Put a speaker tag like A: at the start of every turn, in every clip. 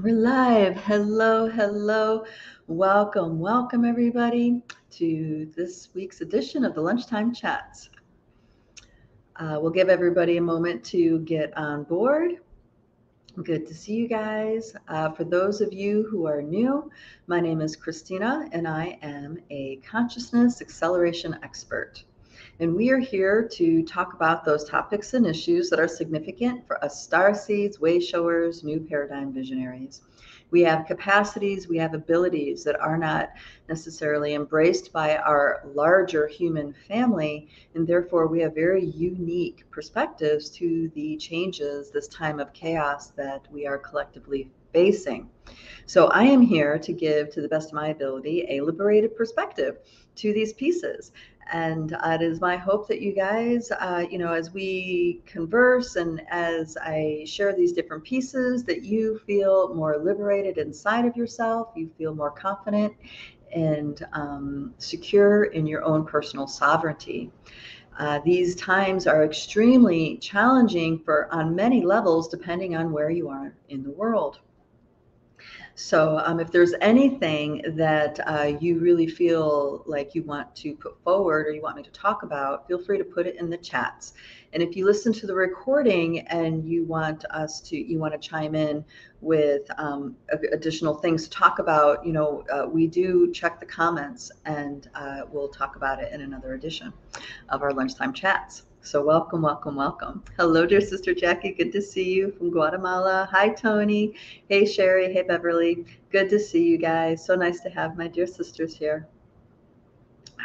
A: We're live. Hello, hello. Welcome, welcome everybody to this week's edition of the Lunchtime Chats. Uh, we'll give everybody a moment to get on board. Good to see you guys. Uh, for those of you who are new, my name is Christina and I am a consciousness acceleration expert. And we are here to talk about those topics and issues that are significant for us star seeds, way showers, new paradigm visionaries. We have capacities, we have abilities that are not necessarily embraced by our larger human family. And therefore, we have very unique perspectives to the changes, this time of chaos that we are collectively facing. So, I am here to give, to the best of my ability, a liberated perspective to these pieces and uh, it is my hope that you guys uh, you know as we converse and as i share these different pieces that you feel more liberated inside of yourself you feel more confident and um, secure in your own personal sovereignty. Uh, these times are extremely challenging for on many levels depending on where you are in the world so, um, if there's anything that uh, you really feel like you want to put forward or you want me to talk about, feel free to put it in the chats. And if you listen to the recording and you want us to, you want to chime in with um, additional things to talk about, you know, uh, we do check the comments and uh, we'll talk about it in another edition of our lunchtime chats. So welcome, welcome, welcome. Hello, dear sister Jackie. Good to see you from Guatemala. Hi, Tony. Hey, Sherry. Hey, Beverly. Good to see you guys. So nice to have my dear sisters here.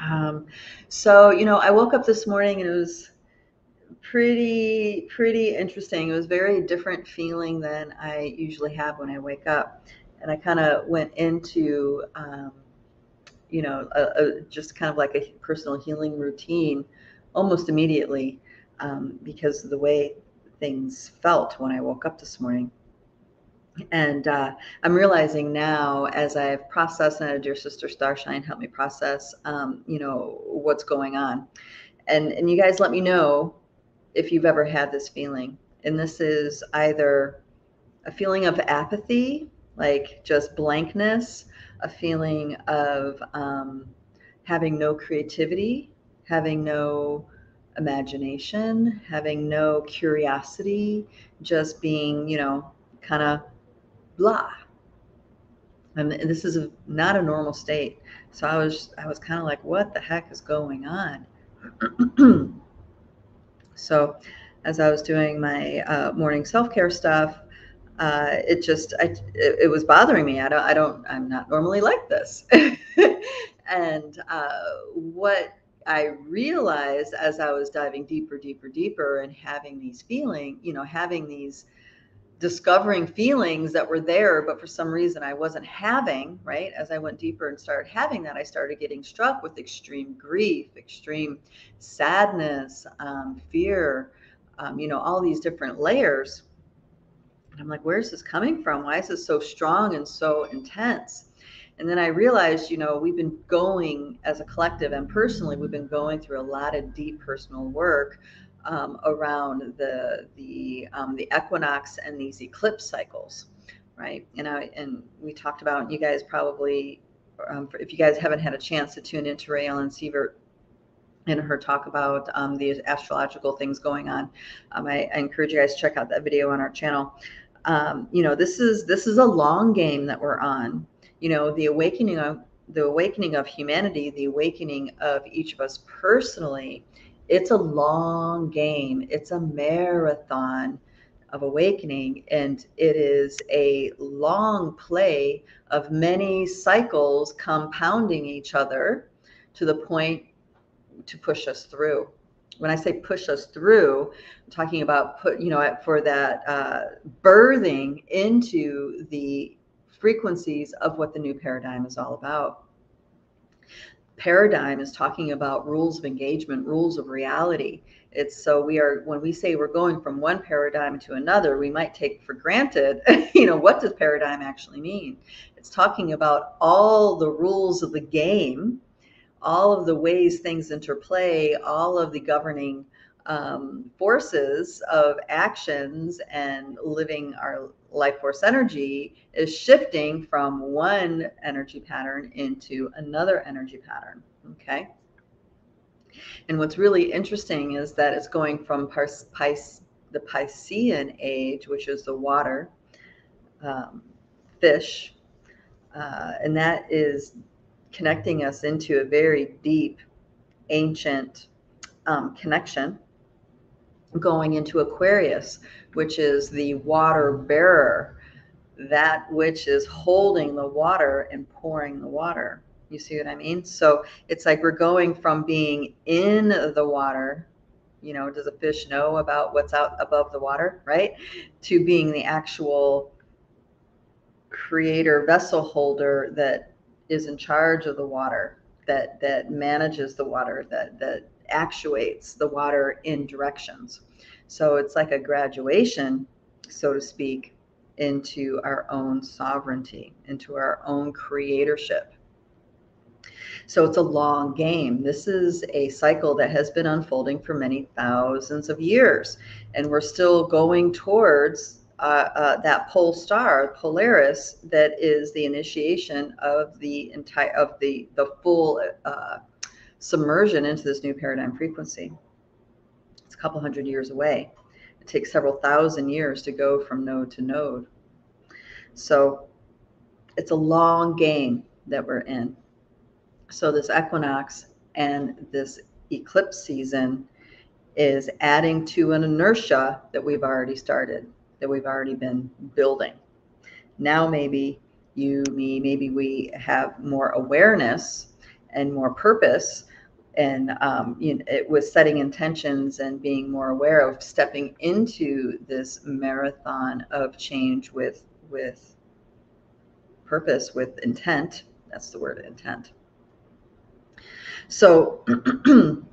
A: Um, so, you know, I woke up this morning and it was pretty, pretty interesting. It was very different feeling than I usually have when I wake up. And I kind of went into, um, you know, a, a, just kind of like a personal healing routine almost immediately um, because of the way things felt when I woke up this morning. And uh, I'm realizing now, as I've processed, and dear sister Starshine help me process, um, you know, what's going on. And and you guys let me know if you've ever had this feeling. And this is either a feeling of apathy, like just blankness, a feeling of um, having no creativity, having no imagination, having no curiosity, just being, you know, kind of blah. And this is a, not a normal state. So I was, I was kind of like, what the heck is going on? so as I was doing my uh, morning self-care stuff, uh, it just, I, it, it, was bothering me. I don't, I don't, I'm not normally like this. and uh, what I realized as I was diving deeper, deeper, deeper and having these feeling, you know, having these discovering feelings that were there, but for some reason I wasn't having, right? As I went deeper and started having that, I started getting struck with extreme grief, extreme sadness, um, fear, um, you know, all these different layers. And I'm like, where's this coming from? Why is this so strong and so intense? And then I realized, you know, we've been going as a collective and personally, we've been going through a lot of deep personal work um, around the the um, the equinox and these eclipse cycles, right? And I and we talked about you guys probably, um, if you guys haven't had a chance to tune into Ray Ellen Sievert and her talk about um, the astrological things going on, um, I, I, encourage you guys to check out that video on our channel. Um, you know, this is this is a long game that we're on you know the awakening of the awakening of humanity the awakening of each of us personally it's a long game. It's a marathon of awakening and it is a long play of many cycles compounding each other to the point to push us through. When i say push us through i'm talking about put you know for that uh, birthing into the frequencies of what the new paradigm is all about. Paradigm is talking about rules of engagement, rules of reality. It's so we are when we say we're going from one paradigm to another, we might take for granted, you know, what does paradigm actually mean? It's talking about all the rules of the game, all of the ways things interplay, all of the governing um, forces of actions and living our life force energy is shifting from one energy pattern into another energy pattern. Okay. And what's really interesting is that it's going from Pis- the Piscean age, which is the water um, fish, uh, and that is connecting us into a very deep, ancient um, connection going into Aquarius, which is the water bearer, that which is holding the water and pouring the water. You see what I mean? So it's like we're going from being in the water, you know, does a fish know about what's out above the water, right? To being the actual creator vessel holder that is in charge of the water, that that manages the water, that that actuates the water in directions. So it's like a graduation, so to speak, into our own sovereignty, into our own creatorship. So it's a long game. This is a cycle that has been unfolding for many thousands of years. And we're still going towards uh, uh, that pole star, Polaris, that is the initiation of the entire of the the full uh, submersion into this new paradigm frequency. Couple hundred years away. It takes several thousand years to go from node to node. So it's a long game that we're in. So this equinox and this eclipse season is adding to an inertia that we've already started, that we've already been building. Now maybe you, me, maybe we have more awareness and more purpose and um, you know, it was setting intentions and being more aware of stepping into this marathon of change with with purpose with intent. That's the word intent. So the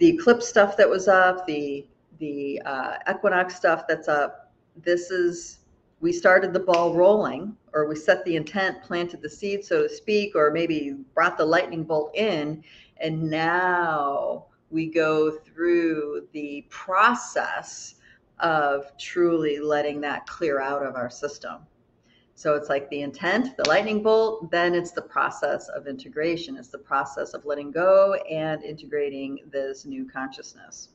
A: eclipse stuff that was up the the uh, equinox stuff that's up this is we started the ball rolling or we set the intent planted the seed so to speak or maybe brought the lightning bolt in and now we go through the process of truly letting that clear out of our system. So it's like the intent, the lightning bolt, then it's the process of integration. It's the process of letting go and integrating this new consciousness.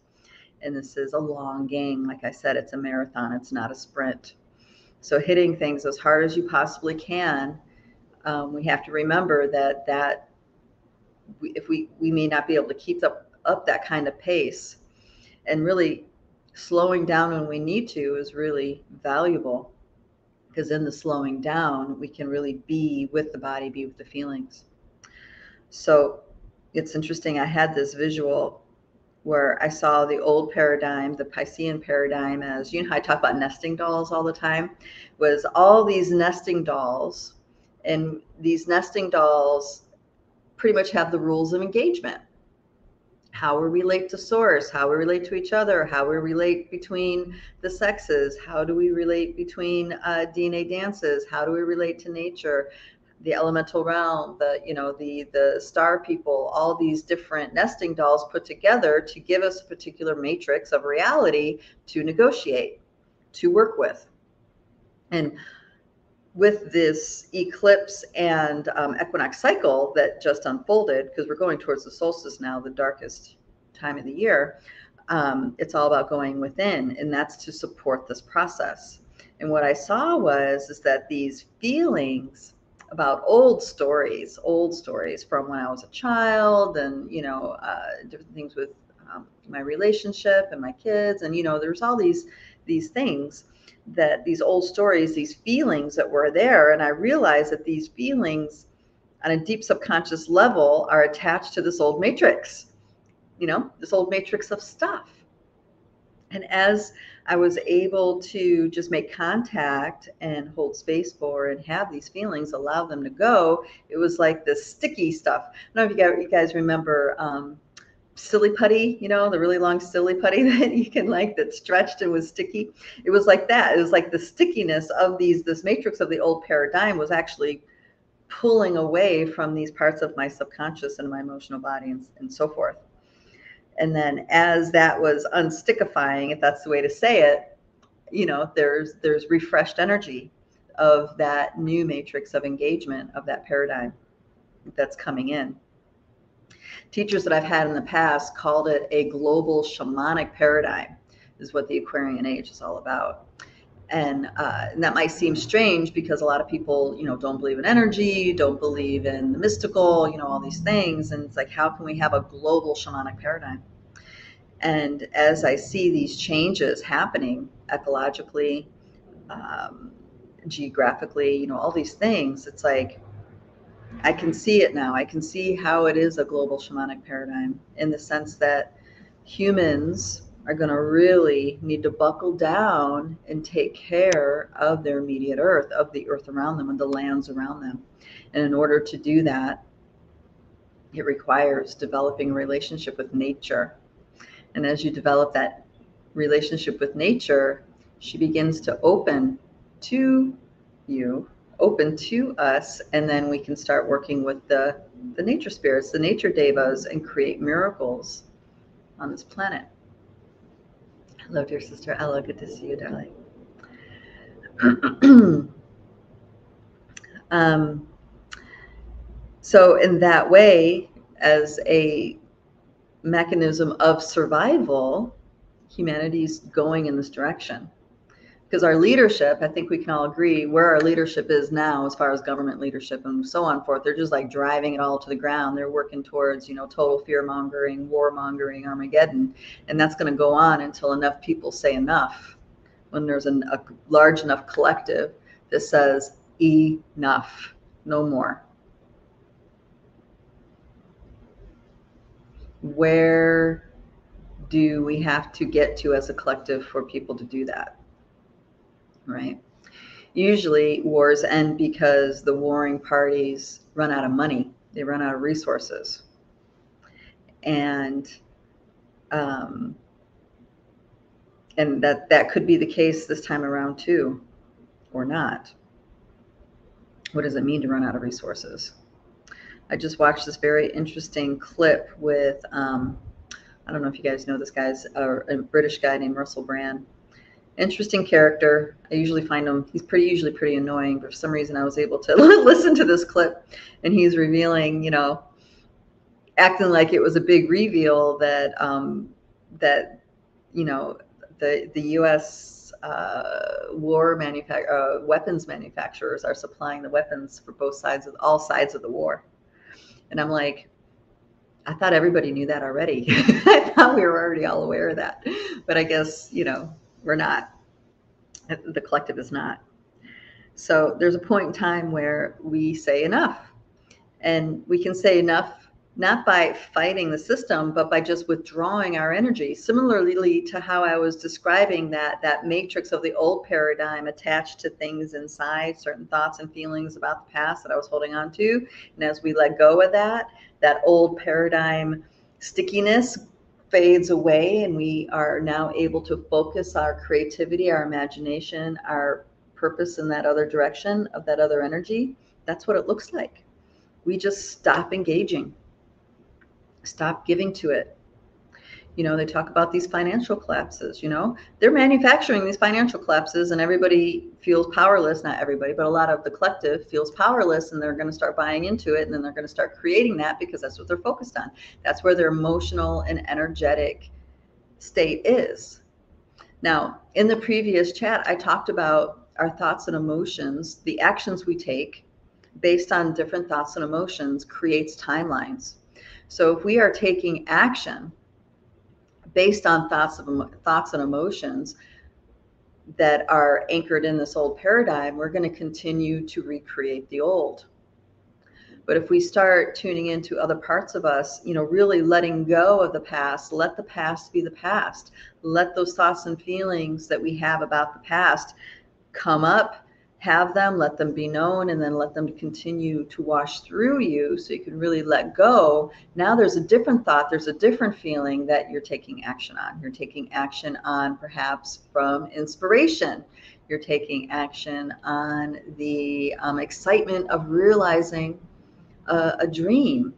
A: And this is a long game. Like I said, it's a marathon, it's not a sprint. So hitting things as hard as you possibly can. Um, we have to remember that that if we we may not be able to keep up up that kind of pace. And really slowing down when we need to is really valuable because in the slowing down we can really be with the body be with the feelings. So it's interesting i had this visual where i saw the old paradigm the piscean paradigm as you know i talk about nesting dolls all the time? Was all these nesting dolls and these nesting dolls pretty much have the rules of engagement. How we relate to source, how we relate to each other, how we relate between the sexes, how do we relate between uh, DNA dances, how do we relate to nature, the elemental realm, the you know the the star people, all these different nesting dolls put together to give us a particular matrix of reality to negotiate, to work with, and with this eclipse and um, equinox cycle that just unfolded, because we're going towards the solstice now, the darkest time of the year, um, it's all about going within, and that's to support this process. And what I saw was is that these feelings about old stories, old stories from when I was a child, and you know, uh, different things with um, my relationship and my kids, and you know, there's all these these things that these old stories, these feelings that were there, and I realized that these feelings on a deep subconscious level are attached to this old matrix, you know, this old matrix of stuff. And as I was able to just make contact and hold space for and have these feelings, allow them to go, it was like this sticky stuff. I don't know if you guys, remember um, silly putty, you know, the really long silly putty that you can like that stretched and was sticky. It was like that. It was like the stickiness of these, this matrix of the old paradigm was actually pulling away from these parts of my subconscious and my emotional body and, and so forth. And then as that was unstickifying, if that's the way to say it, you know there's there's refreshed energy of that new matrix of engagement of that paradigm that's coming in teachers that i've had in the past called it a global shamanic paradigm is what the aquarian age is all about. And, uh, and that might seem strange because a lot of people you know don't believe in energy don't believe in the mystical you know all these things and it's like how can we have a global shamanic paradigm? And as i see these changes happening ecologically um, geographically you know all these things it's like i can see it now i can see how it is a global shamanic paradigm in the sense that humans are going to really need to buckle down and take care of their immediate earth, of the earth around them and the lands around them. And in order to do that, it requires developing a relationship with nature. And as you develop that relationship with nature, she begins to open to you, open to us, and then we can start working with the, the nature spirits, the nature devas, and create miracles on this planet. Hello, dear sister Ella. Good to see you, darling. um, so, in that way, as a mechanism of survival, humanity's going in this direction because our leadership, I think we can all agree where our leadership is now, as far as government leadership and so on forth, they're just like driving it all to the ground. They're working towards, you know, total fear mongering, war mongering, Armageddon, and that's going to go on until enough people say enough. When there's an, a large enough collective that says enough, no more. Where do we have to get to as a collective for people to do that? Right? Usually wars end because the warring parties run out of money, they run out of resources. And um, and that that could be the case this time around too, or not. What does it mean to run out of resources? I just watched this very interesting clip with um, I don't know if you guys know this guy's a, a British guy named Russell Brand interesting character. I usually find him, he's pretty, usually pretty annoying, but for some reason I was able to listen to this clip and he's revealing, you know, acting like it was a big reveal that, um, that, you know, the, the U.S. Uh, war manufact- uh, weapons manufacturers are supplying the weapons for both sides of all sides of the war. And I'm like, I thought everybody knew that already. I thought we were already all aware of that. But I guess, you know, we're not. The collective is not. So there's a point in time where we say enough. And we can say enough not by fighting the system, but by just withdrawing our energy. Similarly to how I was describing that that matrix of the old paradigm attached to things inside, certain thoughts and feelings about the past that I was holding on to. And as we let go of that, that old paradigm stickiness fades away and we are now able to focus our creativity, our imagination, our purpose in that other direction of that other energy, that's what it looks like. We just stop engaging, stop giving to it, you know they talk about these financial collapses you know? They're manufacturing these financial collapses and everybody feels powerless not everybody but a lot of the collective feels powerless and they're going to start buying into it and then they're going to start creating that because that's what they're focused on. That's where their emotional and energetic state is. Now in the previous chat i talked about our thoughts and emotions. The actions we take based on different thoughts and emotions creates timelines. So if we are taking action based on thoughts of thoughts and emotions that are anchored in this old paradigm, we're going to continue to recreate the old. But if we start tuning into other parts of us, you know, really letting go of the past, let the past be the past. Let those thoughts and feelings that we have about the past come up have them, let them be known, and then let them continue to wash through you so you can really let go. Now there's a different thought, there's a different feeling that you're taking action on. You're taking action on perhaps from inspiration. You're taking action on the um, excitement of realizing a, a dream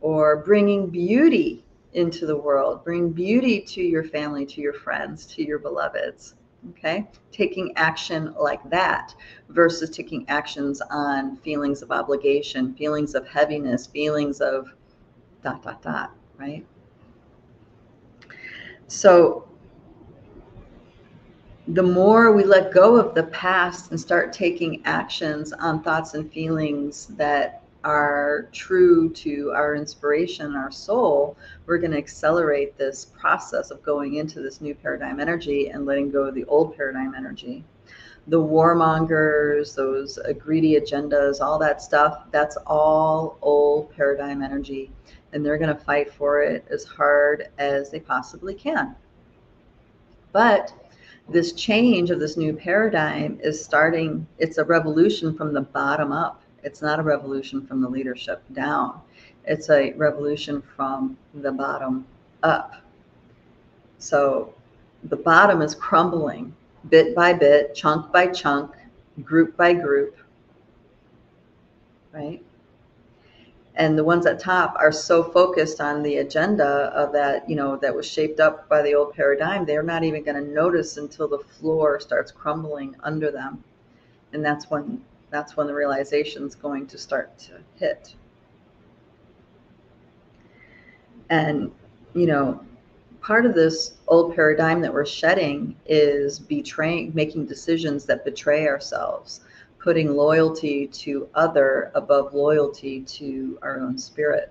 A: or bringing beauty into the world, bring beauty to your family, to your friends, to your beloveds Okay, taking action like that versus taking actions on feelings of obligation, feelings of heaviness, feelings of dot, dot, dot, right? So the more we let go of the past and start taking actions on thoughts and feelings that are true to our inspiration, our soul, we're going to accelerate this process of going into this new paradigm energy and letting go of the old paradigm energy. The warmongers, those uh, greedy agendas, all that stuff, that's all old paradigm energy. And they're going to fight for it as hard as they possibly can. But this change of this new paradigm is starting, it's a revolution from the bottom up. It's not a revolution from the leadership down. It's a revolution from the bottom up. So the bottom is crumbling bit by bit, chunk by chunk, group by group, right? and the ones at top are so focused on the agenda of that you know that was shaped up by the old paradigm they're not even going to notice until the floor starts crumbling under them and that's when that's when the realization is going to start to hit and you know part of this old paradigm that we're shedding is betraying making decisions that betray ourselves putting loyalty to other above loyalty to our own spirit.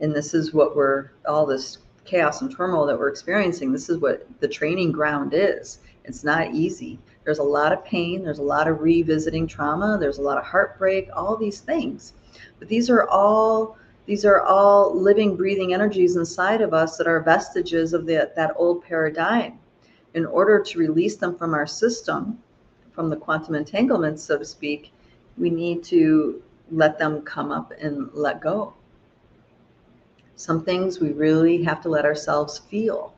A: And this is what we're, all this chaos and turmoil that we're experiencing, this is what the training ground is. It's not easy. There's a lot of pain, there's a lot of revisiting trauma, there's a lot of heartbreak, all these things. But these are all these are all living, breathing energies inside of us that are vestiges of the, that old paradigm. In order to release them from our system, from the quantum entanglements, so to speak, we need to let them come up and let go. Some things we really have to let ourselves feel.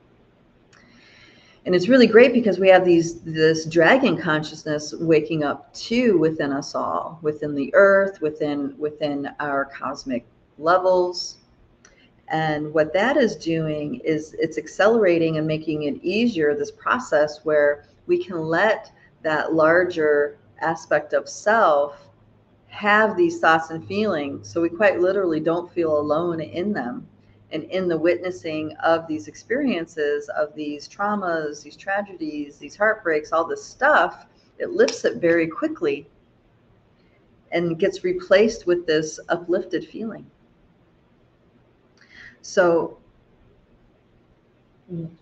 A: And it's really great because we have these this dragon consciousness waking up too within us all, within the earth, within within our cosmic levels. And what that is doing is it's accelerating and making it easier, this process where we can let that larger aspect of self have these thoughts and feelings. So we quite literally don't feel alone in them. And in the witnessing of these experiences, of these traumas, these tragedies, these heartbreaks, all this stuff, it lifts it very quickly and gets replaced with this uplifted feeling. So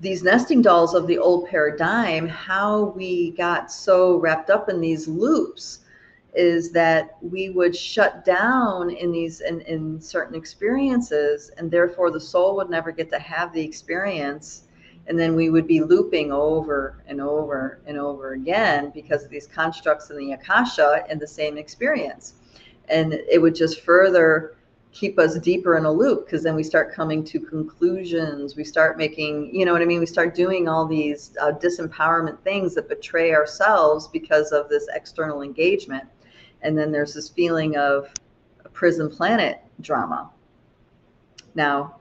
A: these nesting dolls of the old paradigm, how we got so wrapped up in these loops is that we would shut down in these in, in certain experiences and therefore the soul would never get to have the experience. And then we would be looping over and over and over again because of these constructs in the akasha in the same experience. And it would just further keep us deeper in a loop because then we start coming to conclusions. We start making you know what i mean? We start doing all these uh, disempowerment things that betray ourselves because of this external engagement and then there's this feeling of a prison planet drama. Now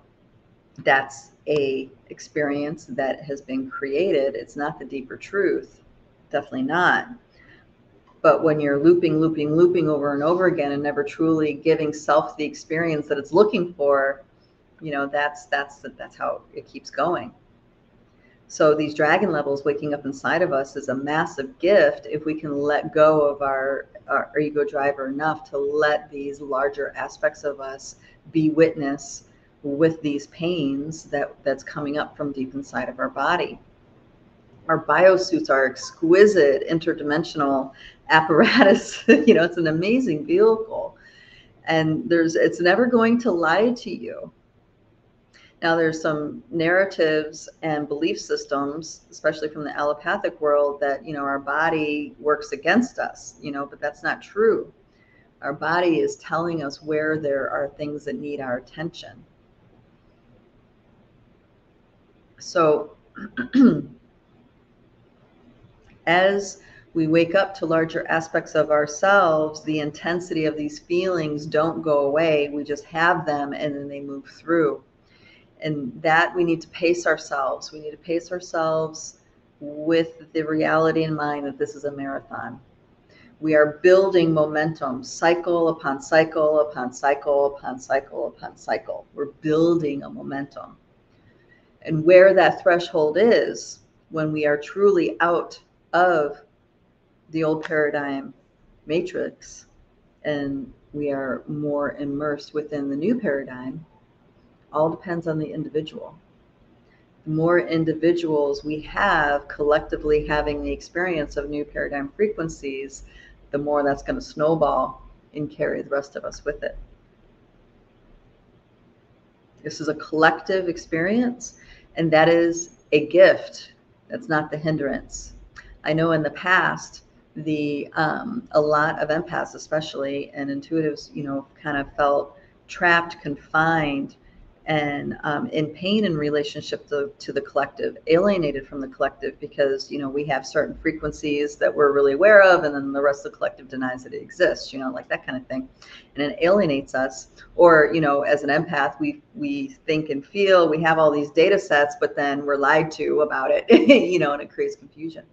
A: that's a experience that has been created. It's not the deeper truth definitely not. But when you're looping, looping, looping over and over again and never truly giving self the experience that it's looking for, you know, that's that's that's how it keeps going. So these dragon levels waking up inside of us is a massive gift if we can let go of our, our ego driver enough to let these larger aspects of us be witness with these pains that that's coming up from deep inside of our body our biosuits are exquisite interdimensional apparatus. you know, it's an amazing vehicle. And there's it's never going to lie to you. Now there's some narratives and belief systems, especially from the allopathic world, that you know our body works against us, you know, but that's not true. Our body is telling us where there are things that need our attention. So as we wake up to larger aspects of ourselves, the intensity of these feelings don't go away. We just have them and then they move through. And that we need to pace ourselves. We need to pace ourselves with the reality in mind that this is a marathon. We are building momentum, cycle upon cycle upon cycle upon cycle upon cycle. We're building a momentum. And where that threshold is, when we are truly out of the old paradigm matrix and we are more immersed within the new paradigm, all depends on the individual. The more individuals we have collectively having the experience of new paradigm frequencies, the more that's going to snowball and carry the rest of us with it. This is a collective experience, and that is a gift. That's not the hindrance. I know in the past, the um, a lot of empaths, especially and intuitives, you know, kind of felt trapped, confined and um, in pain in relationship to, to the collective, alienated from the collective because you know we have certain frequencies that we're really aware of, and then the rest of the collective denies that it exists. You know, like that kind of thing, and it alienates us. Or you know, as an empath, we we think and feel we have all these data sets, but then we're lied to about it. you know, and it creates confusion.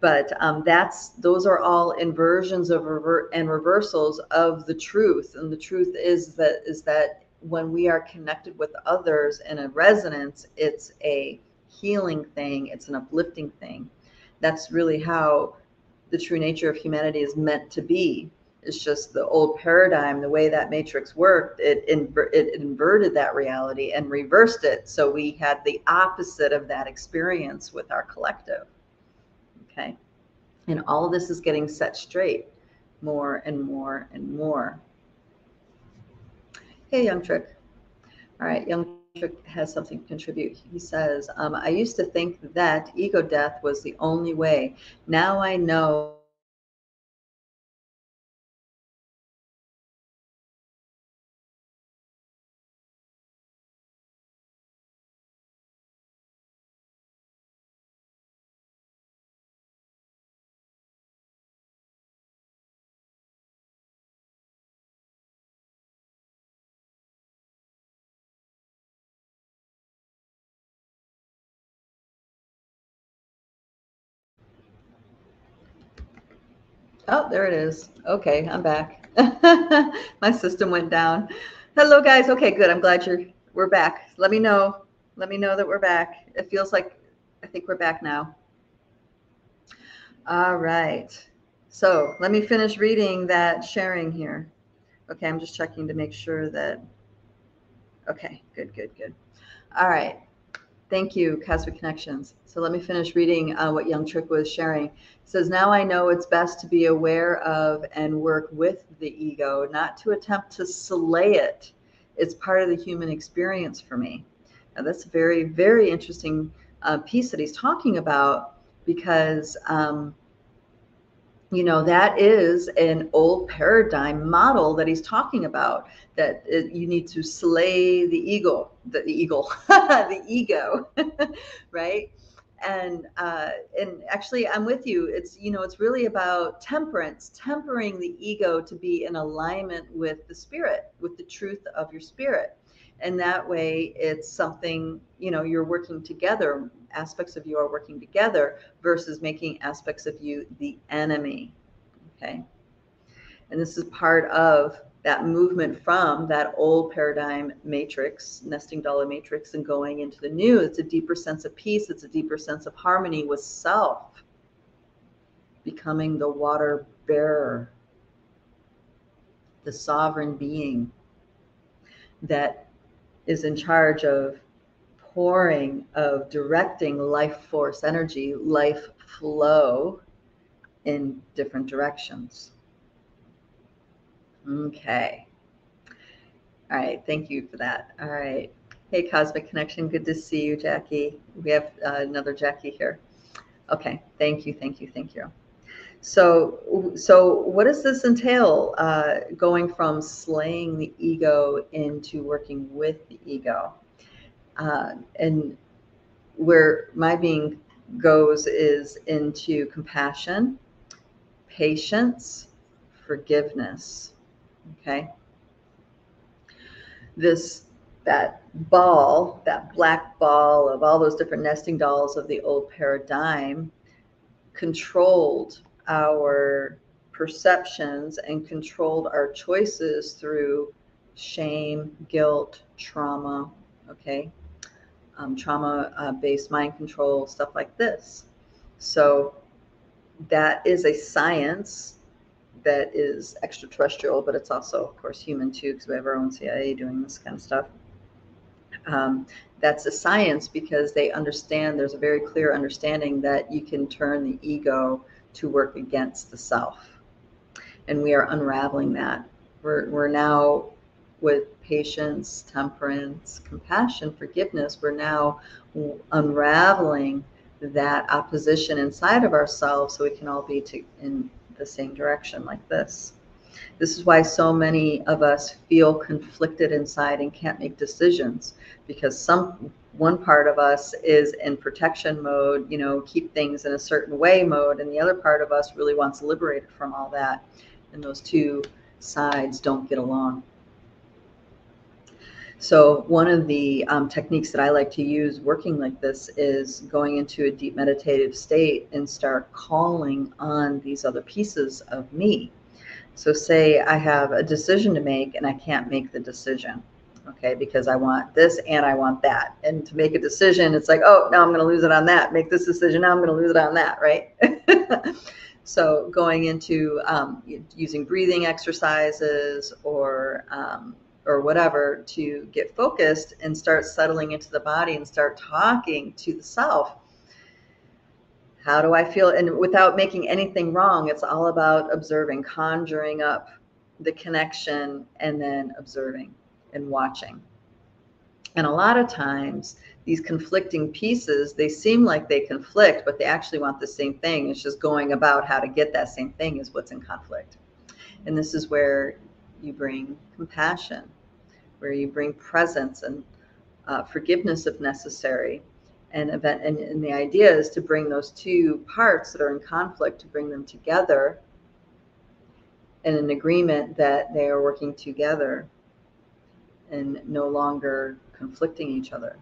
A: But um, that's those are all inversions of revert and reversals of the truth, and the truth is that is that when we are connected with others in a resonance, it's a healing thing, it's an uplifting thing. That's really how the true nature of humanity is meant to be. It's just the old paradigm, the way that matrix worked, it, inver- it inverted that reality and reversed it. So we had the opposite of that experience with our collective. Okay. And all this is getting set straight more and more and more. Hey, Young Trick. All right, Young Trick has something to contribute. He says, um, I used to think that ego death was the only way. Now I know Oh, there it is. Okay, I'm back. My system went down. Hello, guys. Okay, good. I'm glad you're we're back. Let me know. Let me know that we're back. It feels like I think we're back now. All right. So let me finish reading that sharing here. Okay, I'm just checking to make sure that. Okay, good, good, good. All right. Thank you, Cosmic Connections. So let me finish reading uh, what Young Trick was sharing. It says, Now I know it's best to be aware of and work with the ego, not to attempt to slay it. It's part of the human experience for me. Now, that's a very, very interesting uh, piece that he's talking about because um, you know that is an old paradigm model that he's talking about that it, you need to slay the ego the, the eagle the ego right? And uh, and actually i'm with you. It's you know it's really about temperance tempering the ego to be in alignment with the spirit with the truth of your spirit. And that way it's something you know you're working together aspects of you are working together versus making aspects of you the enemy okay? And this is part of that movement from that old paradigm matrix nesting dollar matrix and going into the new. It's a deeper sense of peace. It's a deeper sense of harmony with self becoming the water bearer the sovereign being that is in charge of pouring, of directing life force energy, life flow in different directions. Okay. All right. Thank you for that. All right. Hey, Cosmic Connection. Good to see you, Jackie. We have uh, another Jackie here. Okay. Thank you. Thank you. Thank you. So, so what does this entail? Uh, going from slaying the ego into working with the ego, uh, and where my being goes is into compassion, patience, forgiveness. Okay. This that ball, that black ball of all those different nesting dolls of the old paradigm, controlled our perceptions and controlled our choices through shame, guilt, trauma, okay? Um, trauma uh, based mind control, stuff like this. So, that is a science that is extraterrestrial, but it's also, of course, human too, because we have our own CIA doing this kind of stuff. Um, that's a science because they understand there's a very clear understanding that you can turn the ego to work against the self. And we are unraveling that. We're, we're now, with patience, temperance, compassion, forgiveness, we're now unraveling that opposition inside of ourselves so we can all be to, in the same direction like this. This is why so many of us feel conflicted inside and can't make decisions because some one part of us is in protection mode, you know, keep things in a certain way mode, and the other part of us really wants liberated from all that. And those two sides don't get along. So, one of the um, techniques that I like to use working like this is going into a deep meditative state and start calling on these other pieces of me. So, say I have a decision to make and I can't make the decision, okay, because I want this and I want that. And to make a decision, it's like, oh, now I'm going to lose it on that. Make this decision, now I'm going to lose it on that, right? so, going into um, using breathing exercises or um, or whatever to get focused and start settling into the body and start talking to the self. How do I feel? And without making anything wrong, it's all about observing, conjuring up the connection, and then observing and watching. And a lot of times, these conflicting pieces, they seem like they conflict, but they actually want the same thing. It's just going about how to get that same thing is what's in conflict. And this is where you bring compassion where you bring presence and uh, forgiveness if necessary. And event and, and the idea is to bring those two parts that are in conflict to bring them together in an agreement that they are working together and no longer conflicting each other.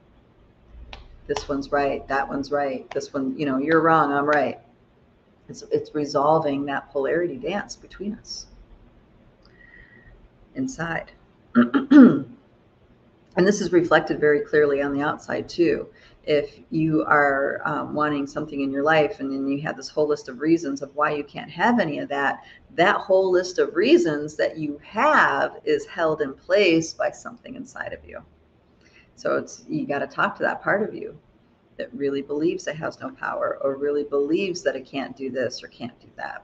A: This one's right, that one's right. This one, you know, you're wrong, I'm right. It's, it's resolving that polarity dance between us inside. And this is reflected very clearly on the outside too. If you are um, wanting something in your life and then you have this whole list of reasons of why you can't have any of that, that whole list of reasons that you have is held in place by something inside of you. So it's you got to talk to that part of you that really believes it has no power or really believes that it can't do this or can't do that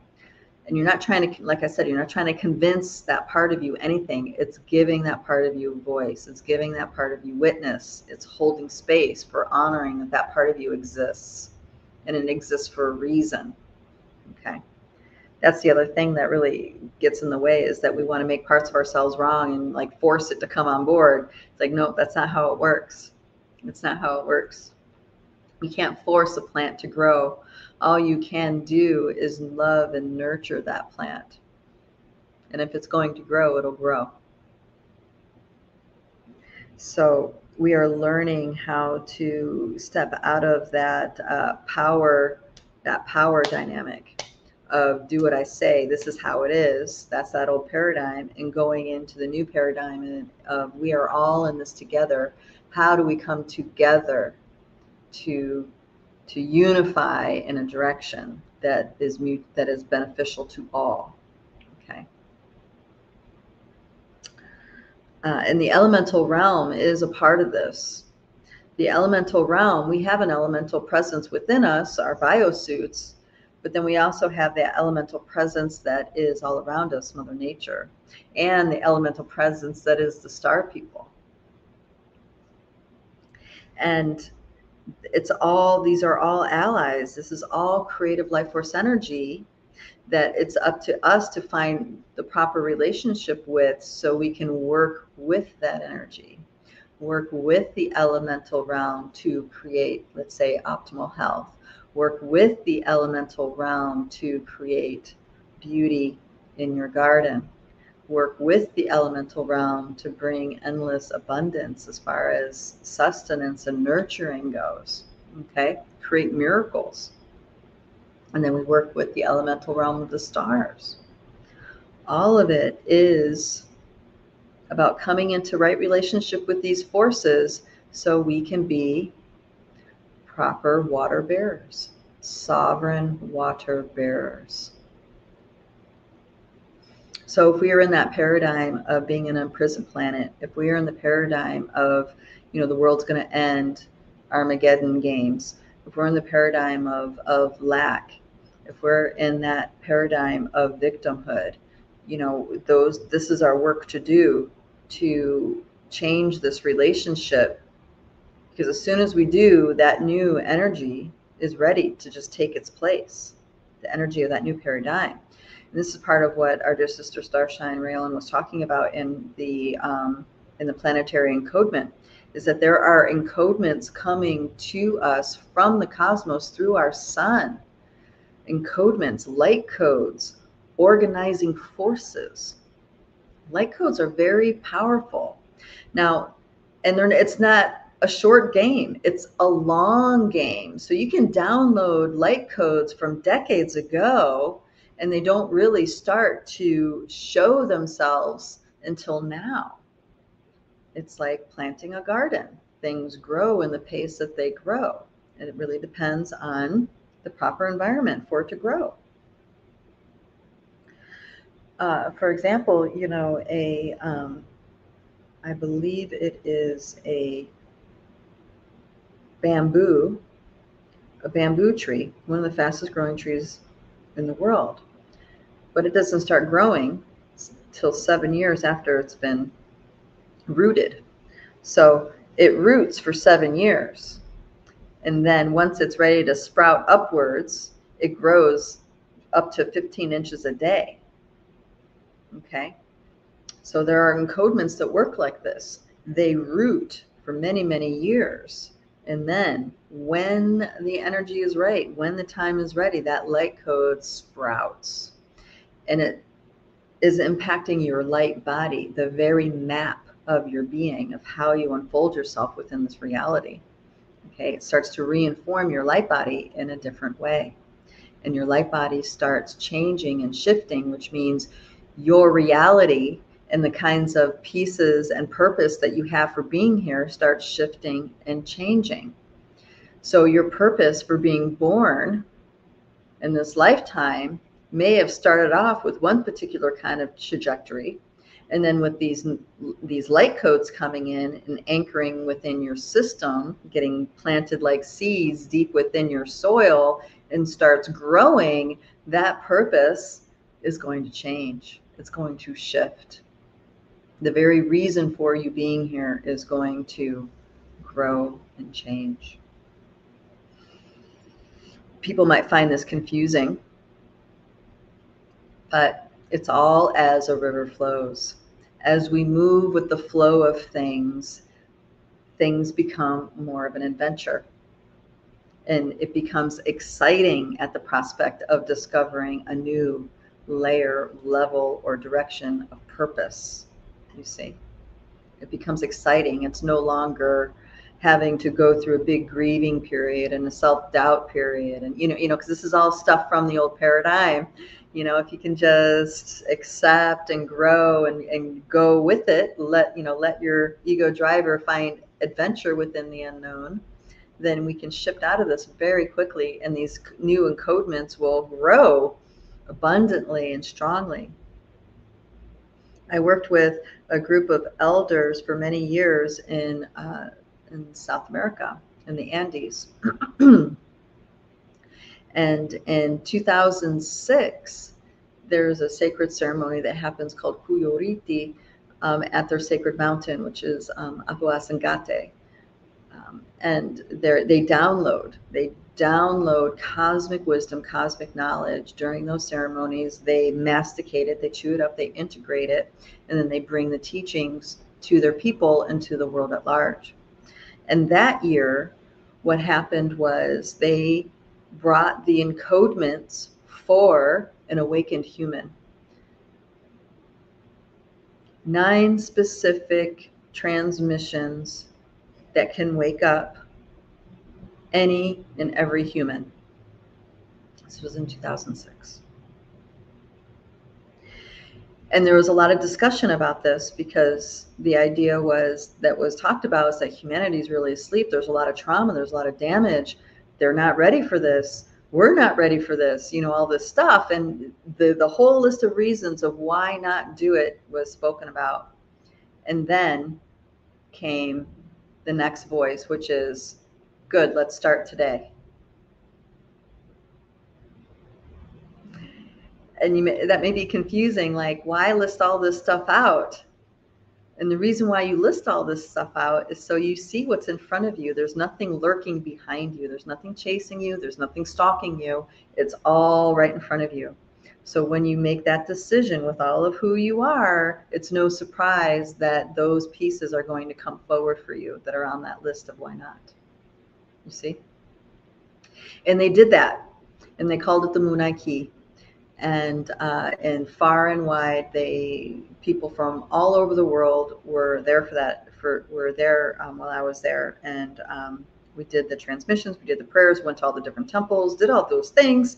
A: and you're not trying to like i said you're not trying to convince that part of you anything. It's giving that part of you voice. It's giving that part of you witness. It's holding space for honoring that that part of you exists. And it exists for a reason. Okay. That's the other thing that really gets in the way is that we want to make parts of ourselves wrong and like force it to come on board. It's like no that's not how it works. It's not how it works you can't force a plant to grow all you can do is love and nurture that plant. And if it's going to grow, it'll grow. So we are learning how to step out of that uh, power, that power dynamic of do what I say. This is how it is. That's that old paradigm, and going into the new paradigm of we are all in this together. How do we come together to to unify in a direction that is mute, that is beneficial to all. Okay. Uh, and the elemental realm is a part of this. The elemental realm, we have an elemental presence within us, our biosuits, but then we also have that elemental presence that is all around us, Mother Nature, and the elemental presence that is the star people. And it's all these are all allies. This is all creative life force energy that it's up to us to find the proper relationship with so we can work with that energy work with the elemental realm to create let's say optimal health work with the elemental realm to create beauty in your garden work with the elemental realm to bring endless abundance as far as sustenance and nurturing goes. Okay, create miracles. And then we work with the elemental realm of the stars. All of it is about coming into right relationship with these forces so we can be proper water bearers, sovereign water bearers. So if we are in that paradigm of being an imprisoned planet, if we are in the paradigm of, you know, the world's going to end, Armageddon games, if we're in the paradigm of, of lack, if we're in that paradigm of victimhood, you know, those this is our work to do to change this relationship because as soon as we do, that new energy is ready to just take its place, the energy of that new paradigm. And this is part of what our dear sister Starshine Raylan was talking about in the um, in the planetary encodement, is that there are encodements coming to us from the cosmos through our sun. Encodements, light codes, organizing forces. Light codes are very powerful. Now, and it's not a short game, it's a long game. So you can download light codes from decades ago, and they don't really start to show themselves until now. It's like planting a garden. Things grow in the pace that they grow. And it really depends on the proper environment for it to grow. Uh, for example, you know, a um, I believe it is a bamboo, a bamboo tree, one of the fastest growing trees in the world. But it doesn't start growing till seven years after it's been rooted. So it roots for seven years. And then once it's ready to sprout upwards, it grows up to 15 inches a day. Okay. So there are encodements that work like this. They root for many, many years. And then when the energy is right, when the time is ready, that light code sprouts. And it is impacting your light body, the very map of your being, of how you unfold yourself within this reality. Okay, it starts to reinform your light body in a different way. And your light body starts changing and shifting, which means your reality and the kinds of pieces and purpose that you have for being here starts shifting and changing. So, your purpose for being born in this lifetime may have started off with one particular kind of trajectory. And then with these these light codes coming in and anchoring within your system, getting planted like seeds deep within your soil and starts growing, that purpose is going to change. It's going to shift the very reason for you being here is going to grow and change. People might find this confusing, but it's all as a river flows. As we move with the flow of things, things become more of an adventure. And it becomes exciting at the prospect of discovering a new layer, level, or direction of purpose you see. It becomes exciting. It's no longer having to go through a big grieving period and a self-doubt period and you know you know because this is all stuff from the old paradigm you know if you can just accept and grow and, and go with it let you know let your ego driver find adventure within the unknown then we can shift out of this very quickly and these new encodements will grow abundantly and strongly I worked with a group of elders for many years in uh, in South America in the Andes. and in 2006, there's a sacred ceremony that happens called Qoyllur Rit'i um, at their sacred mountain, which is um, Ausangate. Um, and they download, they download cosmic wisdom, cosmic knowledge during those ceremonies. They masticate it, they chew it up, they integrate it, and then they bring the teachings to their people and to the world at large. And that year, what happened was they brought the encodements for an awakened human. nine specific transmissions that can wake up any and every human. This was in 2006. And there was a lot of discussion about this because the idea was that was talked about is that humanity is really asleep. There's a lot of trauma, there's a lot of damage. They're not ready for this. We're not ready for this, you know, all this stuff. And the, the whole list of reasons of why not do it was spoken about. And then came the next voice, which is good, let's start today. And you may, that may be confusing, like, why list all this stuff out? And the reason why you list all this stuff out is so you see what's in front of you. There's nothing lurking behind you, there's nothing chasing you, there's nothing stalking you. It's all right in front of you. So when you make that decision with all of who you are, it's no surprise that those pieces are going to come forward for you that are on that list of why not. You see? And they did that, and they called it the Munay-Ki. And uh, and far and wide, they people from all over the world were there for that. For were there um, while I was there, and um, we did the transmissions, we did the prayers, went to all the different temples, did all those things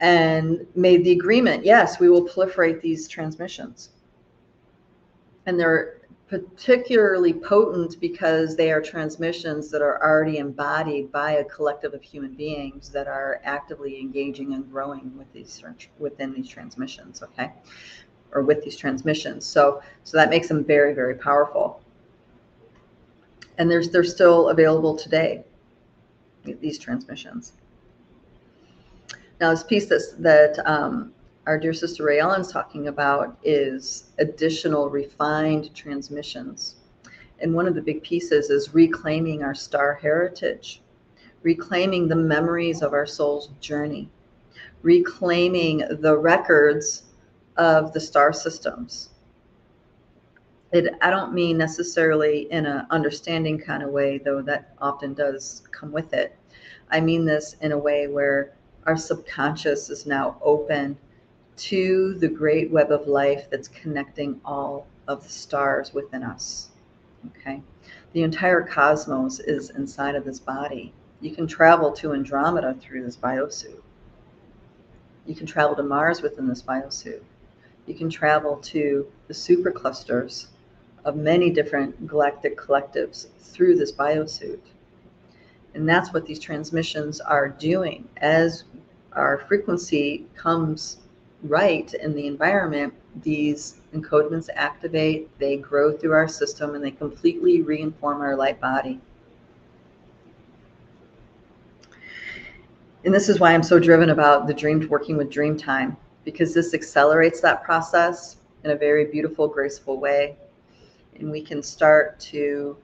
A: and made the agreement yes, we will proliferate these transmissions. And they're particularly potent because they are transmissions that are already embodied by a collective of human beings that are actively engaging and growing with these within these transmissions okay or with these transmissions. So so that makes them very very powerful. And there's they're still available today these transmissions. Now, this piece that's, that um, our dear sister Ray Ellen's talking about is additional refined transmissions. And one of the big pieces is reclaiming our star heritage, reclaiming the memories of our soul's journey, reclaiming the records of the star systems. It, I don't mean necessarily in an understanding kind of way, though that often does come with it. I mean this in a way where our subconscious is now open to the great web of life that's connecting all of the stars within us. Okay. The entire cosmos is inside of this body. You can travel to Andromeda through this biosuit. You can travel to Mars within this biosuit. You can travel to the superclusters of many different galactic collectives through this biosuit. And that's what these transmissions are doing. As our frequency comes right in the environment, these encodements activate, they grow through our system, and they completely reinform our light body. And this is why I'm so driven about the dream working with Dreamtime, because this accelerates that process in a very beautiful, graceful way. And we can start to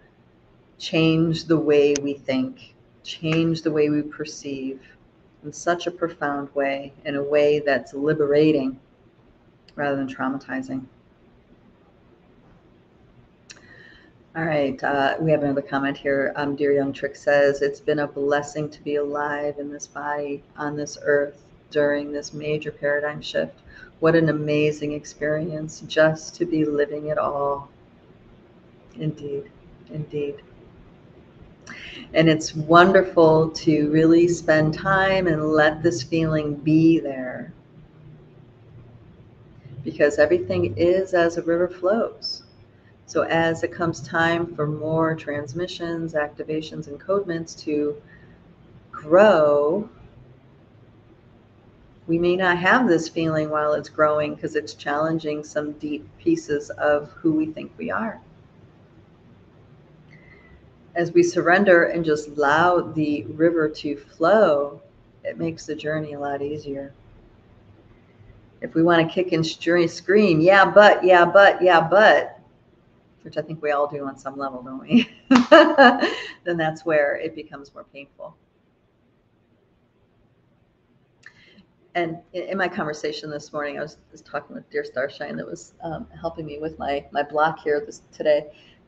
A: change the way we think, change the way we perceive in such a profound way, in a way that's liberating rather than traumatizing. All right, uh, we have another comment here. Um, Dear Young Trick says, It's been a blessing to be alive in this body on this earth during this major paradigm shift. What an amazing experience just to be living it all. Indeed, indeed. And it's wonderful to really spend time and let this feeling be there. Because everything is as a river flows. So as it comes time for more transmissions, activations, and encodements to grow, we may not have this feeling while it's growing because it's challenging some deep pieces of who we think we are as we surrender and just allow the river to flow, it makes the journey a lot easier. If we want to kick and scream, yeah, but, yeah, but, yeah, but, which I think we all do on some level, don't we? then that's where it becomes more painful. And in my conversation this morning, I was, was talking with Dear Starshine that was um, helping me with my my block here this today,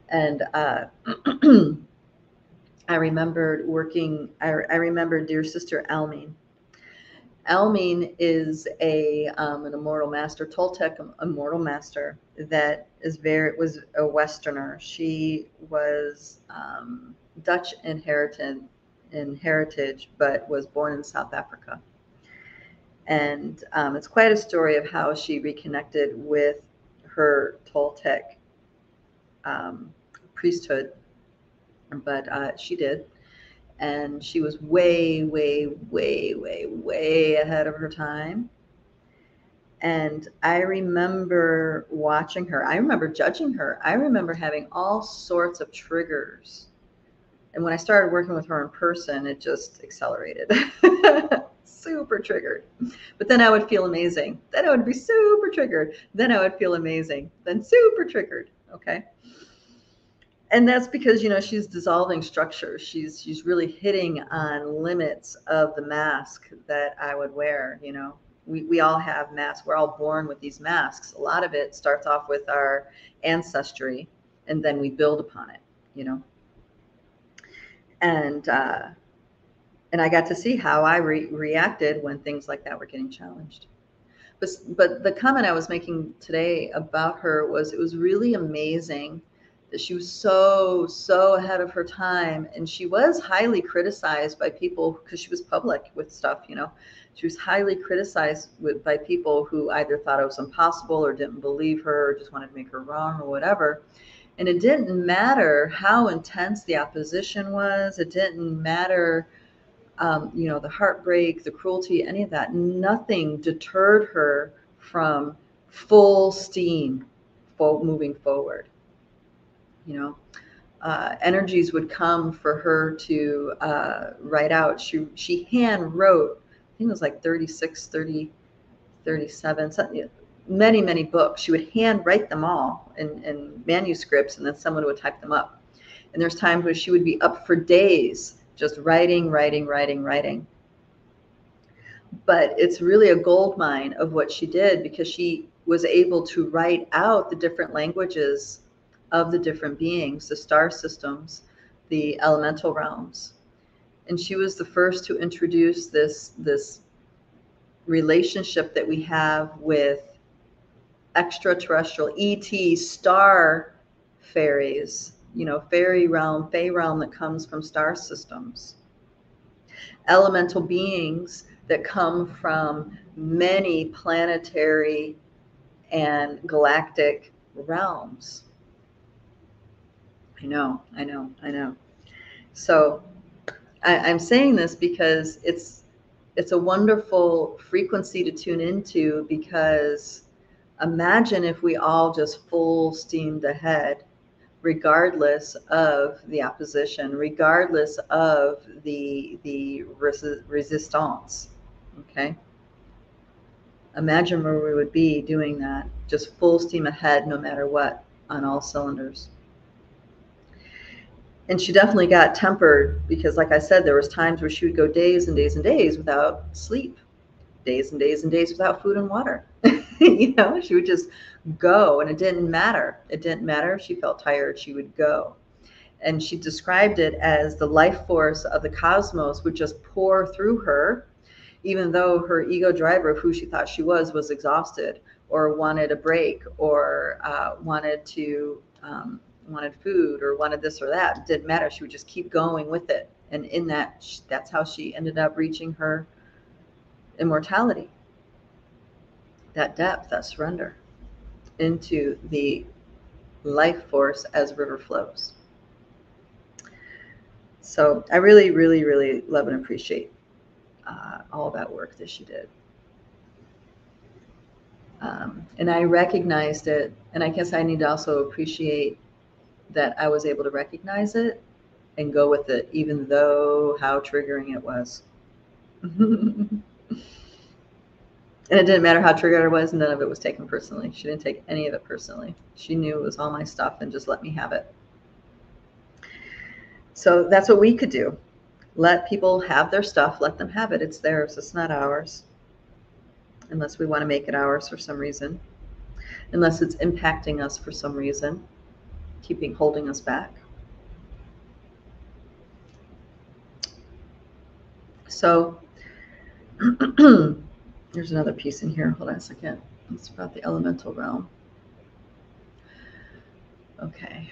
A: and uh, I remembered working, I, I remember dear sister Almine. Almine is a um, an immortal master, Toltec immortal master that is very was a Westerner. She was um, Dutch inherited in heritage, but was born in South Africa. And um, it's quite a story of how she reconnected with her Toltec um, priesthood, but uh, she did and she was way, way, way, way, way ahead of her time. And I remember watching her. I remember judging her. I remember having all sorts of triggers. And when I started working with her in person, it just accelerated. super triggered. But then I would feel amazing. Then I would be super triggered. Then I would feel amazing. Then super triggered. Okay and that's because you know she's dissolving structure she's she's really hitting on limits of the mask that i would wear you know we, we all have masks we're all born with these masks a lot of it starts off with our ancestry and then we build upon it you know and uh and i got to see how i re- reacted when things like that were getting challenged. But but the comment i was making today about her was it was really amazing that she was so so ahead of her time. And she was highly criticized by people because she was public with stuff you know? She was highly criticized with by people who either thought it was impossible or didn't believe her or just wanted to make her wrong or whatever. And it didn't matter how intense the opposition was. It didn't matter um, you know the heartbreak the cruelty any of that nothing deterred her from full steam moving forward you know? Uh, energies would come for her to uh, write out. She she hand wrote i think it was like 36 30 37 something, many many books. She would hand write them all in, in manuscripts and then someone would type them up. And there's times where she would be up for days just writing writing writing writing but it's really a gold mine of what she did because she was able to write out the different languages of the different beings, the star systems, the elemental realms. And she was the first to introduce this, this relationship that we have with extraterrestrial ET star fairies, you know, fairy realm, fey realm that comes from star systems. Elemental beings that come from many planetary and galactic realms. I know, I know, I know. So I, am saying this because it's it's a wonderful frequency to tune into because imagine if we all just full steamed ahead regardless of the opposition regardless of the the res- resistance okay? Imagine where we would be doing that just full steam ahead no matter what on all cylinders. And she definitely got tempered because like i said there was times where she would go days and days and days without sleep days and days and days without food and water you know she would just go and it didn't matter it didn't matter if she felt tired she would go and she described it as the life force of the cosmos would just pour through her even though her ego driver of who she thought she was was exhausted or wanted a break or uh, wanted to um, wanted food or wanted this or that. It didn't matter. She would just keep going with it. And in that, that's how she ended up reaching her immortality. That depth, that surrender into the life force as river flows. So I really, really, really love and appreciate uh, all that work that she did. Um, and I recognized it, and I guess I need to also appreciate that I was able to recognize it and go with it, even though how triggering it was. and it didn't matter how triggered I was, none of it was taken personally. She didn't take any of it personally. She knew it was all my stuff and just let me have it. So that's what we could do. Let people have their stuff, let them have it. It's theirs, it's not ours. Unless we want to make it ours for some reason, unless it's impacting us for some reason keeping holding us back. So There's another piece in here. Hold on a second. It's about the elemental realm. Okay.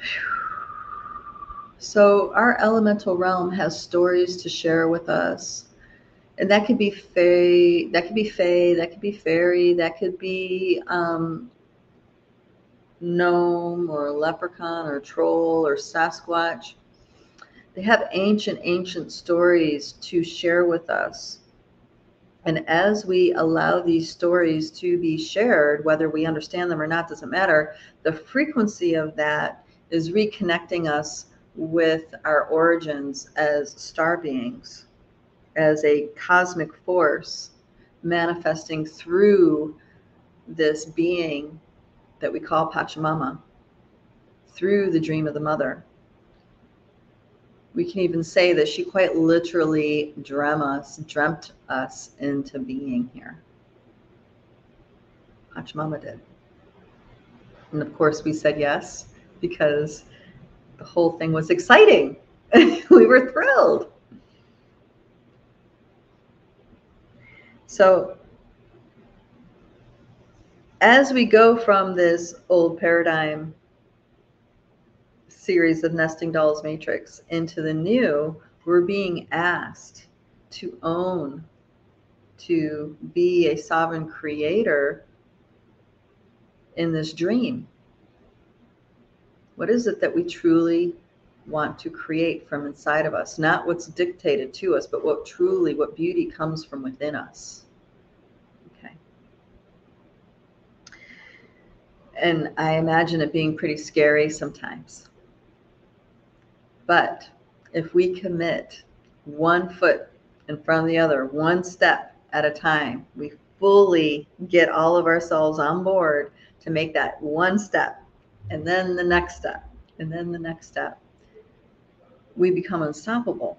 A: So our elemental realm has stories to share with us. And that could be fae, that could be fae, that could be fairy, that could be um, gnome or leprechaun or troll or Sasquatch. They have ancient, ancient stories to share with us. And as we allow these stories to be shared, whether we understand them or not, doesn't matter, the frequency of that is reconnecting us with our origins as star beings, as a cosmic force manifesting through this being that we call Pachamama, through the dream of the mother we can even say that she quite literally dreamt us, dreamt us into being here. Pachamama did. And of course, we said yes because the whole thing was exciting. we were thrilled. So, as we go from this old paradigm series of Nesting Dolls Matrix into the new, we're being asked to own, to be a sovereign creator in this dream. What is it that we truly want to create from inside of us? Not what's dictated to us, but what truly, what beauty comes from within us. Okay. And I imagine it being pretty scary sometimes. But if we commit one foot in front of the other, one step at a time, we fully get all of ourselves on board to make that one step and then the next step and then the next step. We become unstoppable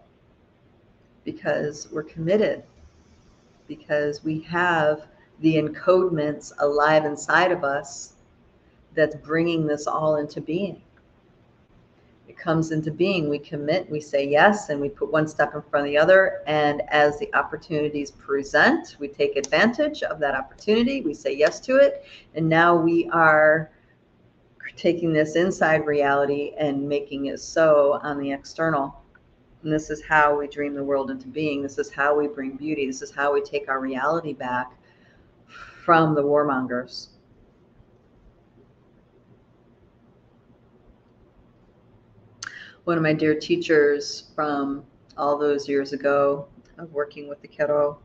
A: because we're committed, because we have the encodements alive inside of us that's bringing this all into being it comes into being. We commit, we say yes, and we put one step in front of the other. And as the opportunities present, we take advantage of that opportunity. We say yes to it. And now we are taking this inside reality and making it so on the external. And this is how we dream the world into being. This is how we bring beauty. This is how we take our reality back from the warmongers. One of my dear teachers from all those years ago of working with the Q'ero.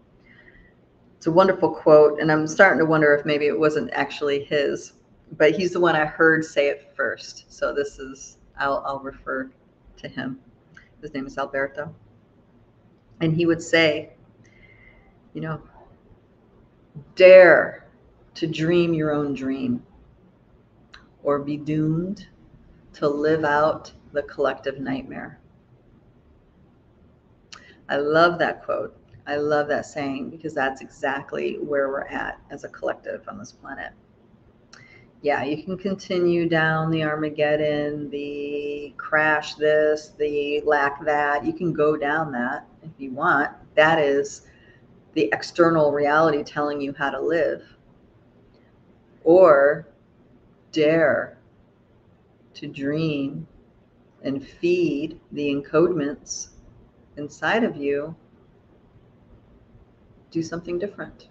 A: It's a wonderful quote, and I'm starting to wonder if maybe it wasn't actually his, but he's the one I heard say it first. So this is, I'll, I'll refer to him. His name is Alberto. And he would say, you know, dare to dream your own dream or be doomed to live out the collective nightmare. I love that quote. I love that saying because that's exactly where we're at as a collective on this planet. Yeah, you can continue down the Armageddon, the crash this, the lack that. You can go down that if you want. That is the external reality telling you how to live. Or dare to dream and feed the encodements inside of you, do something different.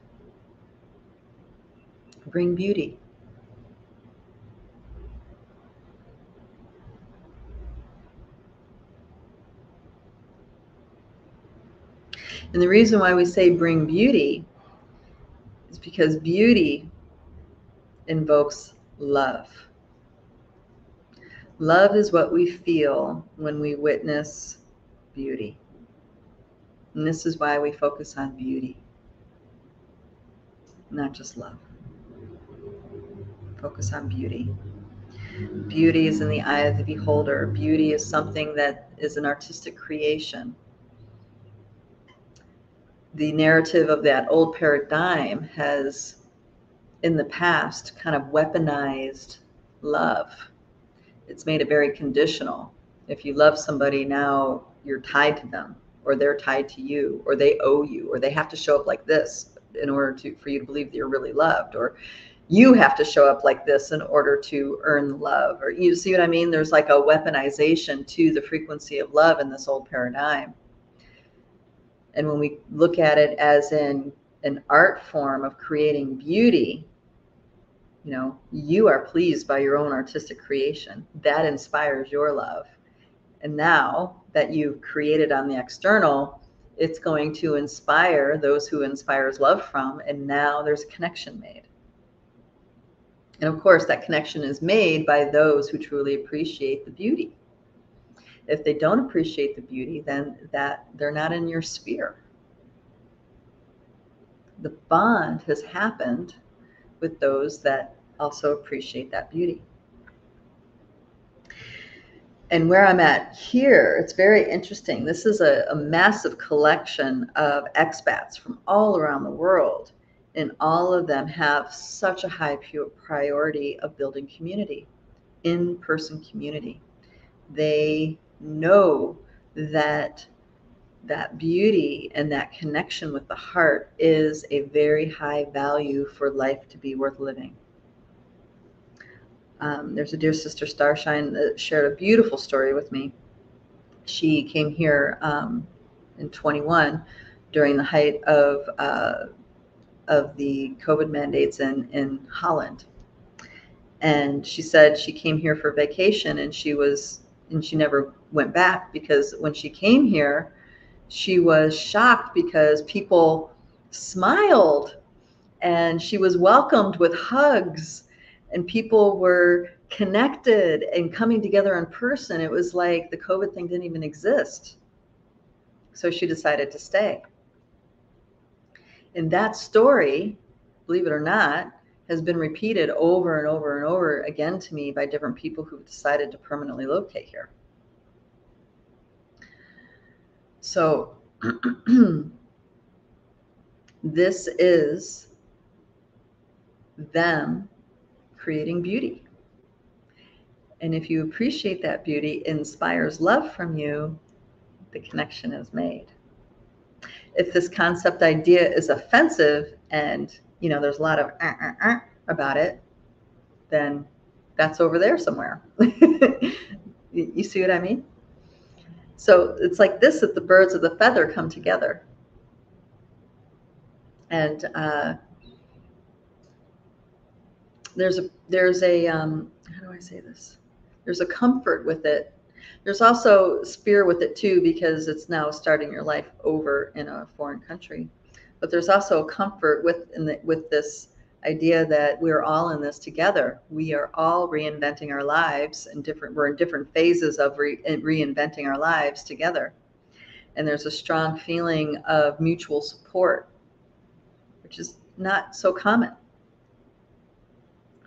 A: Bring beauty. And the reason why we say bring beauty is because beauty invokes love. Love is what we feel when we witness beauty. And this is why we focus on beauty, not just love. Focus on beauty. Beauty is in the eye of the beholder. Beauty is something that is an artistic creation. The narrative of that old paradigm has, in the past, kind of weaponized love it's made it very conditional. If you love somebody now, you're tied to them. or they're tied to you or they owe you or they have to show up like this in order to for you to believe that you're really loved or you have to show up like this in order to earn love or you see what i mean there's like a weaponization to the frequency of love in this old paradigm and when we look at it as in an art form of creating beauty you know you are pleased by your own artistic creation. That inspires your love. And now that you've created on the external it's going to inspire those who inspires love from and now there's a connection made. And of course that connection is made by those who truly appreciate the beauty. If they don't appreciate the beauty then that they're not in your sphere. The bond has happened with those that also appreciate that beauty and where I'm at here, it's very interesting. This is a, a, massive collection of expats from all around the world, and all of them have such a high priority of building community, in person community. They know that that beauty and that connection with the heart is a very high value for life to be worth living. Um, there's a dear sister Starshine that shared a beautiful story with me. She came here um, in 21 during the height of uh, of the COVID mandates in in Holland, and she said she came here for vacation and she was and she never went back because when she came here, she was shocked because people smiled and she was welcomed with hugs and people were connected and coming together in person. It was like the COVID thing didn't even exist. So she decided to stay. And that story, believe it or not, has been repeated over and over and over again to me by different people who've decided to permanently locate here. So this is them creating beauty. And if you appreciate that beauty, inspires love from you, the connection is made. If this concept idea is offensive and you know there's a lot of uh, uh, uh, about it, then that's over there somewhere. you see what I mean? So it's like this that the birds of the feather come together. And uh, there's a there's a um, how do I say this? There's a comfort with it. There's also spirit with it too because it's now starting your life over in a foreign country. But there's also a comfort with in the, with this idea that we're all in this together. We are all reinventing our lives and different. We're in different phases of re, reinventing our lives together, and there's a strong feeling of mutual support, which is not so common.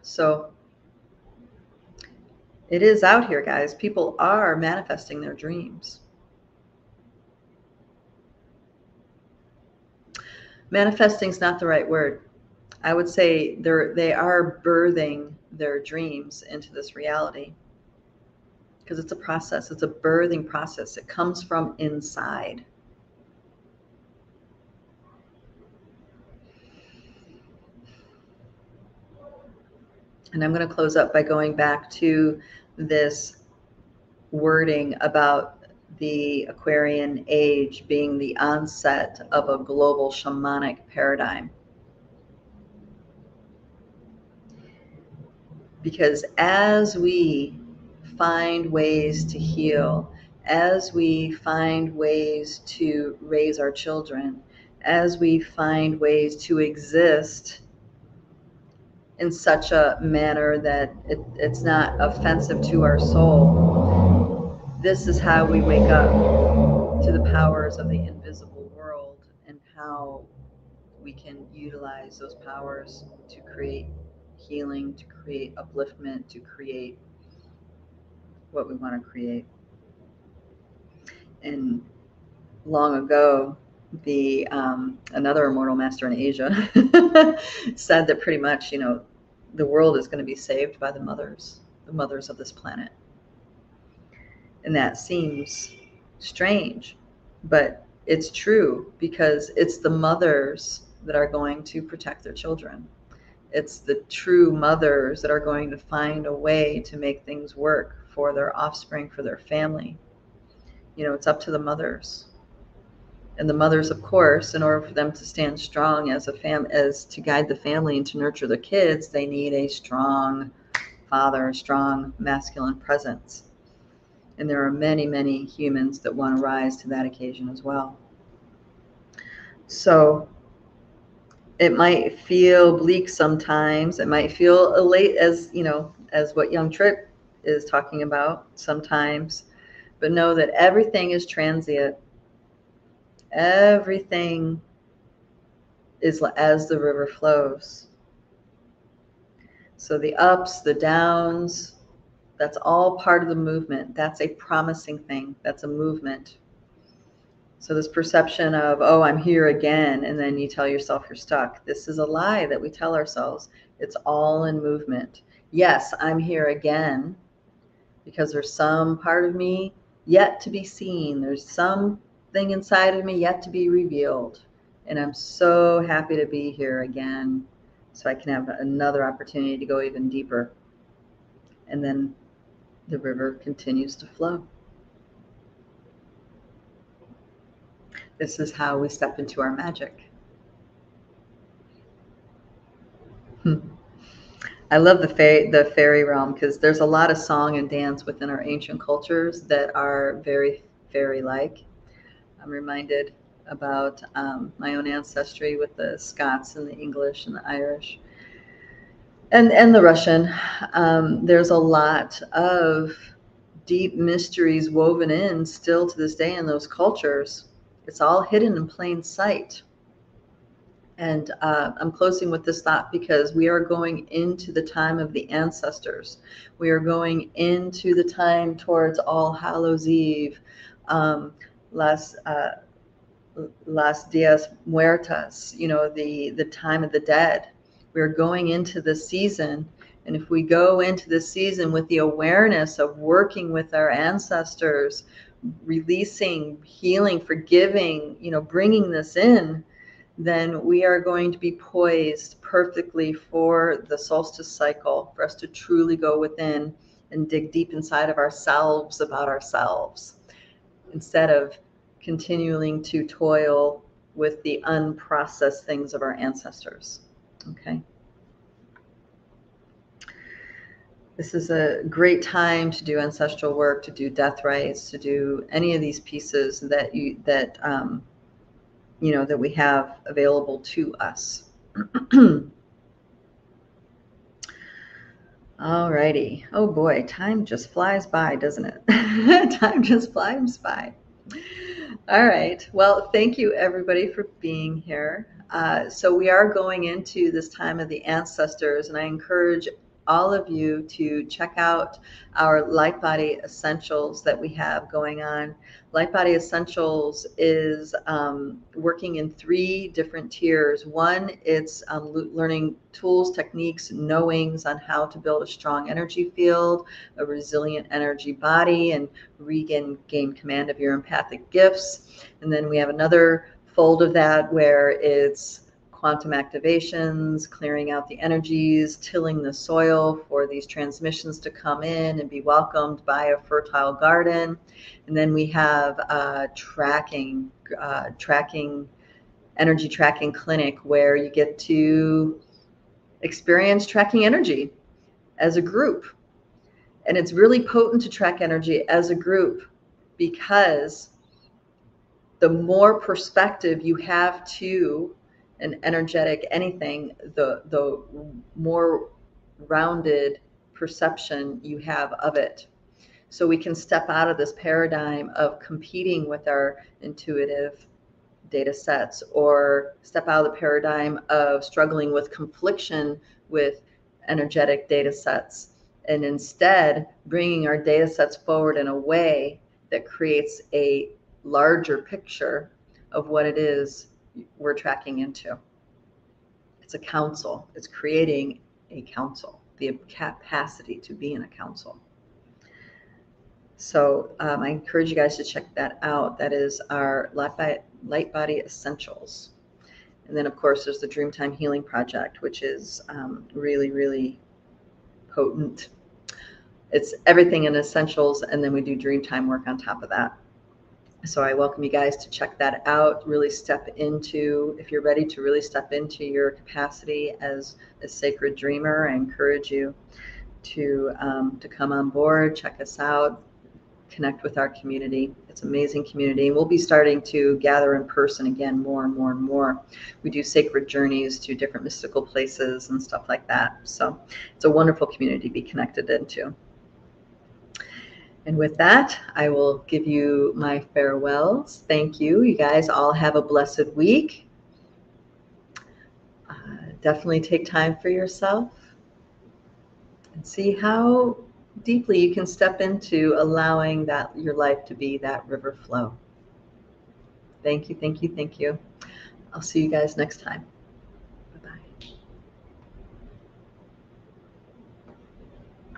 A: So it is out here, guys. People are manifesting their dreams. Manifesting is not the right word. I would say they're they are birthing their dreams into this reality because it's a process. It's a birthing process. It comes from inside. And I'm going to close up by going back to this wording about the Aquarian age being the onset of a global shamanic paradigm. Because as we find ways to heal, as we find ways to raise our children, as we find ways to exist in such a manner that it, it's not offensive to our soul. This is how we wake up to the powers of the invisible world and how we can utilize those powers to create healing, to create upliftment, to create what we want to create. And long ago, the um, another immortal master in Asia said that pretty much, you know, the world is going to be saved by the mothers, the mothers of this planet. And that seems strange, but it's true because it's the mothers that are going to protect their children. It's the true mothers that are going to find a way to make things work for their offspring, for their family. You know, it's up to the mothers. And the mothers, of course, in order for them to stand strong as a fam as to guide the family and to nurture the kids, they need a strong father, a strong masculine presence. And there are many, many humans that want to rise to that occasion as well. So it might feel bleak sometimes. It might feel elate as, you know, as what Young Trip is talking about sometimes. But know that everything is transient. Everything is as the river flows. So the ups, the downs, that's all part of the movement. That's a promising thing. That's a movement. So, this perception of, oh, I'm here again, and then you tell yourself you're stuck. This is a lie that we tell ourselves. It's all in movement. Yes, I'm here again because there's some part of me yet to be seen. There's something inside of me yet to be revealed. And I'm so happy to be here again so I can have another opportunity to go even deeper. And then the river continues to flow. This is how we step into our magic. Hmm. I love the fa- the fairy realm because there's a lot of song and dance within our ancient cultures that are very fairy-like. I'm reminded about um, my own ancestry with the Scots and the English and the Irish and and the Russian. Um, there's a lot of deep mysteries woven in still to this day in those cultures it's all hidden in plain sight. And uh, I'm closing with this thought because we are going into the time of the ancestors. We are going into the time towards All Hallows Eve, um, Las uh, Las Dias Muertas. You know, the the time of the dead. We're going into the season, and if we go into the season with the awareness of working with our ancestors, releasing, healing, forgiving, you know, bringing this in, then we are going to be poised perfectly for the solstice cycle, for us to truly go within and dig deep inside of ourselves about ourselves instead of continuing to toil with the unprocessed things of our ancestors. Okay. This is a great time to do ancestral work, to do death rites, to do any of these pieces that you that um, you know that we have available to us. All righty. Oh boy, time just flies by, doesn't it? time just flies by. All right. Well, thank you everybody for being here. Uh, so we are going into this time of the ancestors, and I encourage all of you to check out our Light Body Essentials that we have going on. Light Body Essentials is um, working in three different tiers. One, it's um, learning tools, techniques, knowings on how to build a strong energy field, a resilient energy body, and regain gain command of your empathic gifts. And then we have another fold of that where it's quantum activations, clearing out the energies, tilling the soil for these transmissions to come in and be welcomed by a fertile garden. And then we have uh, tracking, uh, tracking, energy tracking clinic where you get to experience tracking energy as a group. And it's really potent to track energy as a group because the more perspective you have to an energetic anything, the the more rounded perception you have of it. So we can step out of this paradigm of competing with our intuitive data sets or step out of the paradigm of struggling with confliction with energetic data sets and instead bringing our data sets forward in a way that creates a larger picture of what it is we're tracking into. It's a council, it's creating a council, the capacity to be in a council. So um, I encourage you guys to check that out. That is our Light, Body Essentials. And then, of course, there's the Dreamtime Healing Project, which is um, really, really potent. It's everything in essentials, and then we do Dreamtime work on top of that. So I welcome you guys to check that out. Really step into, if you're ready to really step into your capacity as a sacred dreamer, I encourage you to um, to come on board, check us out, connect with our community. It's amazing community. And we'll be starting to gather in person again more and more and more. We do sacred journeys to different mystical places and stuff like that. So it's a wonderful community to be connected into. And with that, I will give you my farewells. Thank you. You guys all have a blessed week. Uh, definitely take time for yourself and see how deeply you can step into allowing that your life to be that river flow. Thank you, thank you, thank you. I'll see you guys next time.